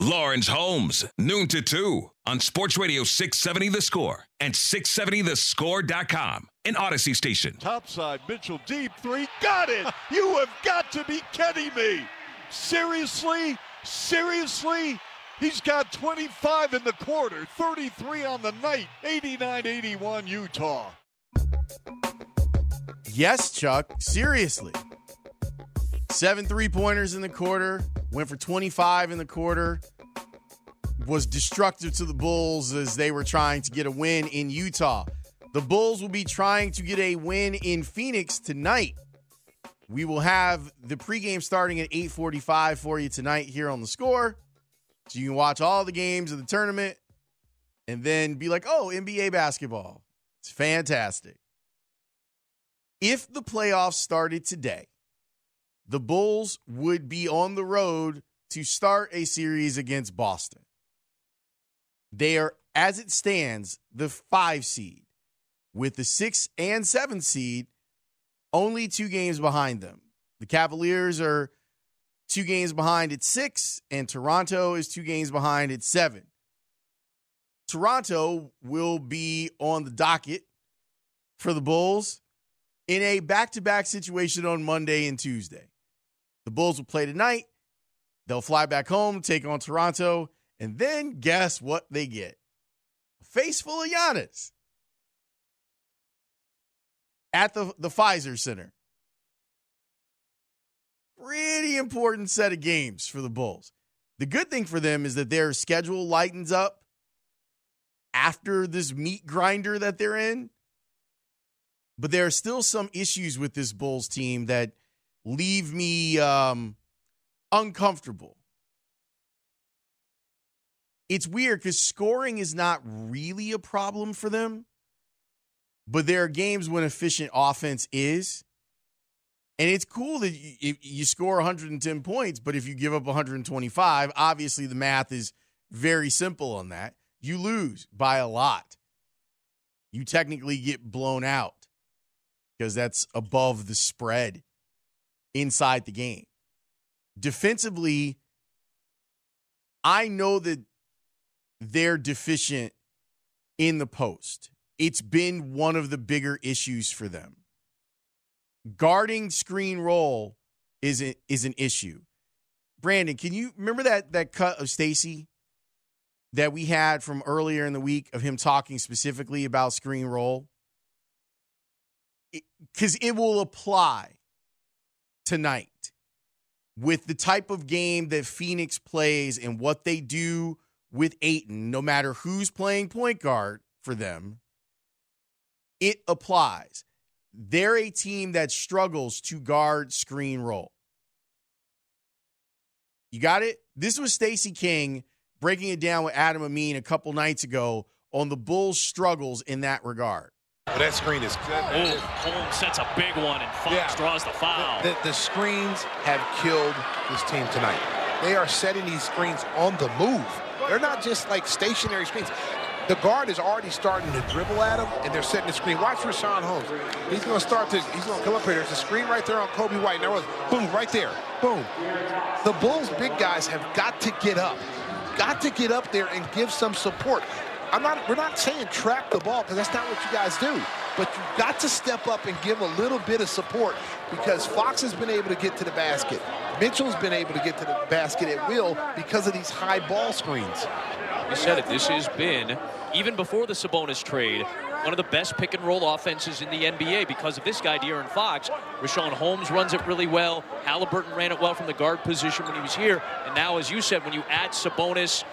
Lawrence Holmes, noon to 2 on Sports Radio 670 The Score and 670thescore.com, an Odyssey station. Topside, Mitchell, deep three. Got it! You have got to be kidding me! Seriously? Seriously? He's got 25 in the quarter, 33 on the night, 89 81 Utah. Yes, Chuck. Seriously. Seven three pointers in the quarter, went for 25 in the quarter, was destructive to the Bulls as they were trying to get a win in Utah. The Bulls will be trying to get a win in Phoenix tonight. We will have the pregame starting at 8:45 for you tonight here on the score. So you can watch all the games of the tournament and then be like, "Oh, NBA basketball." It's fantastic. If the playoffs started today, the Bulls would be on the road to start a series against Boston. They are, as it stands, the five seed, with the six and seven seed only two games behind them. The Cavaliers are two games behind at six, and Toronto is two games behind at seven. Toronto will be on the docket for the Bulls in a back to back situation on Monday and Tuesday. The Bulls will play tonight. They'll fly back home, take on Toronto, and then guess what they get? A face full of Giannis at the, the Fiserv Center. Pretty important set of games for the Bulls. The good thing for them is that their schedule lightens up after this meat grinder that they're in. But there are still some issues with this Bulls team that leave me um, uncomfortable. It's weird because scoring is not really a problem for them, but there are games when efficient offense is. And it's cool that you, you score 110 points, but if you give up 125, obviously the math is very simple on that. You lose by a lot. You technically get blown out because that's above the spread inside the game. Defensively, I know that they're deficient in the post. It's been one of the bigger issues for them. Guarding screen roll is a, is an issue. Brandon, can you remember that that cut of Stacey that we had from earlier in the week of him talking specifically about screen roll? Because it, it will apply tonight with the type of game that Phoenix plays and what they do with Ayton, no matter who's playing point guard for them, it applies. They're a team that struggles to guard screen roll. You got it? This was Stacey King breaking it down with Adam Amin a couple nights ago on the Bulls' struggles in that regard. But that screen is good. Oh, Holmes sets a big one, and Fox Yeah. draws the foul. The, the screens have killed this team tonight. They are setting these screens on the move. They're not just like stationary screens. The guard is already starting to dribble at him, and they're setting the screen. Watch Richaun Holmes. He's going to start to, he's going to come up here. There's a screen right there on Coby White. Now, boom, right there. Boom. The Bulls' big guys have got to get up. Got to get up there and give some support. I'm not, we're not saying trap the ball because that's not what you guys do. But you've got to step up and give a little bit of support because Fox has been able to get to the basket. Mitchell's been able to get to the basket at will because of these high ball screens. You said it. This has been, even before the Sabonis trade, one of the best pick and roll offenses in the NBA because of this guy, De'Aaron Fox. Richaun Holmes runs it really well. Haliburton ran it well from the guard position when he was here. And now, as you said, when you add Sabonis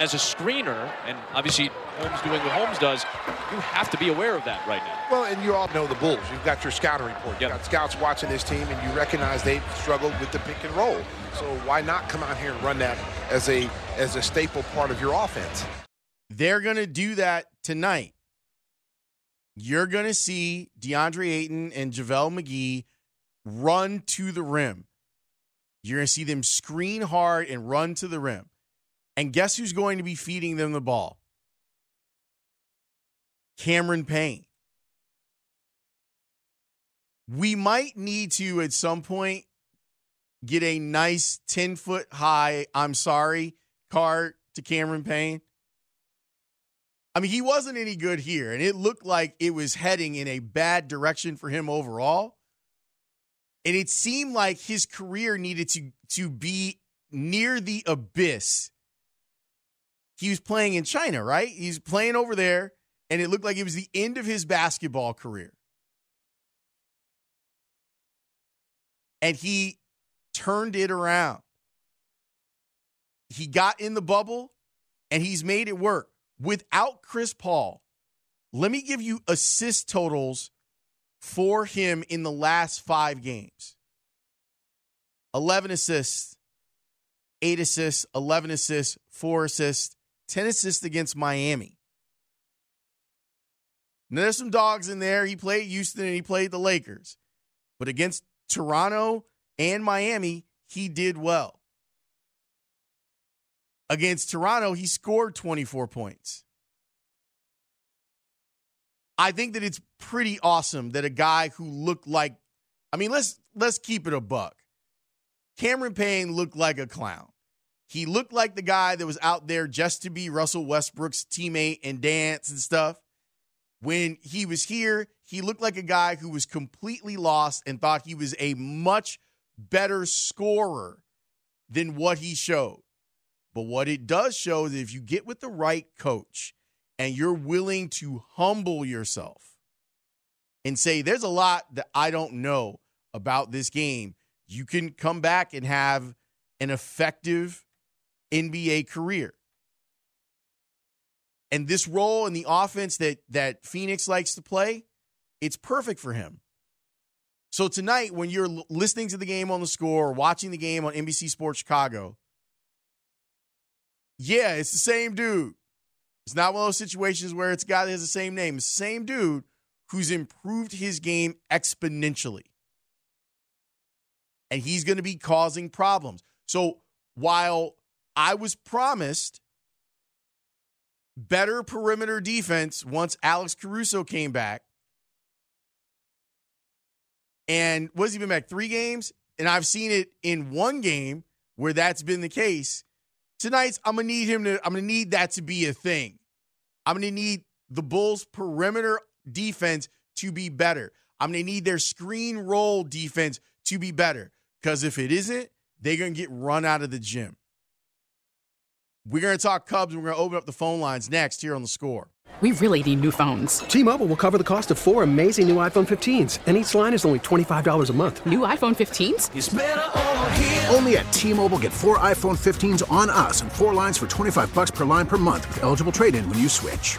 as a screener, and obviously Holmes doing what Holmes does, you have to be aware of that right now. Well, and you all know the Bulls. You've got your scouting report. You've Yep. got scouts watching this team, and you recognize they've struggled with the pick and roll. So why not come out here and run that as a as a staple part of your offense? They're going to do that tonight. You're going to see DeAndre Ayton and JaVale McGee run to the rim. You're going to see them screen hard and run to the rim. And guess who's going to be feeding them the ball? Cameron Payne. We might need to, at some point, get a nice 10 foot high, I'm sorry, card to Cameron Payne. I mean, he wasn't any good here, and it looked like it was heading in a bad direction for him overall. And it seemed like his career needed to, to be near the abyss. He was playing in China, right? He's playing over there, and it looked like it was the end of his basketball career. And he turned it around. He got in the bubble and he's made it work. Without Chris Paul, let me give you assist totals for him in the last five games 11 assists, 8 assists, 11 assists, 4 assists, 10 assists against Miami. Now, there's some dogs in there. He played Houston and he played the Lakers. But against Toronto and Miami, he did well. Against Toronto, he scored 24 points. I think that it's pretty awesome that a guy who looked like I mean, let's let's keep it a buck. Cameron Payne looked like a clown. He looked like the guy that was out there just to be Russell Westbrook's teammate and dance and stuff. When he was here, he looked like a guy who was completely lost and thought he was a much better scorer than what he showed. But what it does show is if you get with the right coach and you're willing to humble yourself and say, there's a lot that I don't know about this game, you can come back and have an effective NBA career. And this role in the offense that that Phoenix likes to play, it's perfect for him. So tonight, when you're listening to the game on the score or watching the game on NBC Sports Chicago, yeah, it's the same dude. It's not one of those situations where it's a guy that has the same name. It's the same dude who's improved his game exponentially. And he's going to be causing problems. So while I was promised better perimeter defense once Alex Caruso came back, and was he been back three games? And I've seen it in one game where that's been the case. Tonight's I'm gonna need him to. I'm gonna need that to be a thing. I'm gonna need the Bulls' perimeter defense to be better. I'm gonna need their screen roll defense to be better. Because if it isn't, they're gonna get run out of the gym. We're gonna talk Cubs. and We're gonna open up the phone lines next here on the score. We really need new phones. T-Mobile will cover the cost of four amazing new iPhone 15s, and each line is only $25 a month. New iPhone 15s? Only at T-Mobile get four iPhone 15s on us and four lines for 25 bucks per line per month with eligible trade-in when you switch.